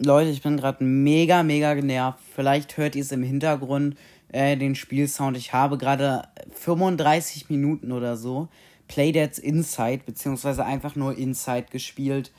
Leute, ich bin gerade mega, mega genervt. Vielleicht hört ihr es im Hintergrund, äh, den Spielsound. Ich habe gerade 35 Minuten oder so Playdeads Inside, beziehungsweise einfach nur Inside gespielt.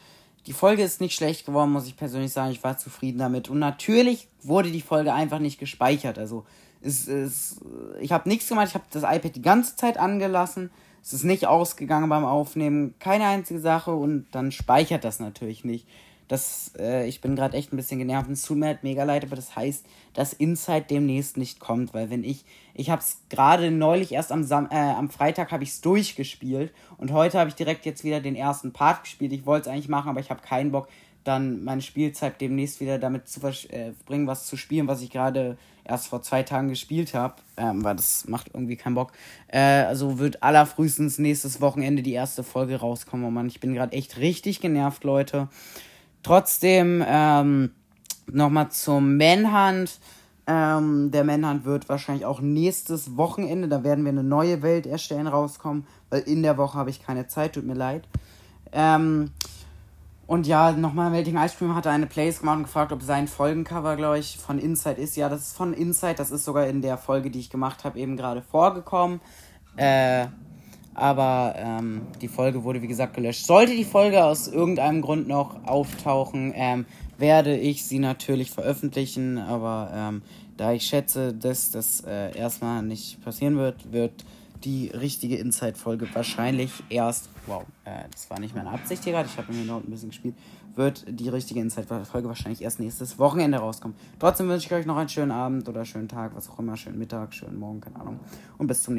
Die Folge ist nicht schlecht geworden, muss ich persönlich sagen. Ich war zufrieden damit. Und natürlich wurde die Folge einfach nicht gespeichert. Also, es, es, ich habe nichts gemacht. Ich habe das iPad die ganze Zeit angelassen. Es ist nicht ausgegangen beim Aufnehmen. Keine einzige Sache. Und dann speichert das natürlich nicht. Das, äh, ich bin gerade echt ein bisschen genervt. Es tut mir halt mega leid, aber das heißt, dass Inside demnächst nicht kommt, weil wenn ich, ich habe es gerade neulich erst am, Sam äh, am Freitag habe ich es durchgespielt und heute habe ich direkt jetzt wieder den ersten Part gespielt. Ich wollte es eigentlich machen, aber ich habe keinen Bock, dann meine Spielzeit demnächst wieder damit zu verbringen, äh, was zu spielen, was ich gerade erst vor zwei Tagen gespielt habe, ähm, weil das macht irgendwie keinen Bock. Äh, also wird allerfrühestens nächstes Wochenende die erste Folge rauskommen. Oh Mann, ich bin gerade echt richtig genervt, Leute. Trotzdem ähm, nochmal zum Manhunt. Ähm, der Manhunt wird wahrscheinlich auch nächstes Wochenende, da werden wir eine neue Welt erstellen, rauskommen, weil in der Woche habe ich keine Zeit, tut mir leid. Ähm, und ja, nochmal, Melting Ice Cream hatte eine Plays gemacht und gefragt, ob sein Folgencover, glaube ich, von Inside ist. Ja, das ist von Inside, das ist sogar in der Folge, die ich gemacht habe, eben gerade vorgekommen. Äh, aber ähm, die Folge wurde, wie gesagt, gelöscht. Sollte die Folge aus irgendeinem Grund noch auftauchen, ähm, werde ich sie natürlich veröffentlichen. Aber ähm, da ich schätze, dass das äh, erstmal nicht passieren wird, wird die richtige Inside-Folge wahrscheinlich erst, wow, äh, das war nicht meine Absicht hier gerade, ich habe mir noch ein bisschen gespielt, wird die richtige Inside-Folge wahrscheinlich erst nächstes Wochenende rauskommen. Trotzdem wünsche ich euch noch einen schönen Abend oder schönen Tag, was auch immer, schönen Mittag, schönen Morgen, keine Ahnung. Und bis zum nächsten Mal.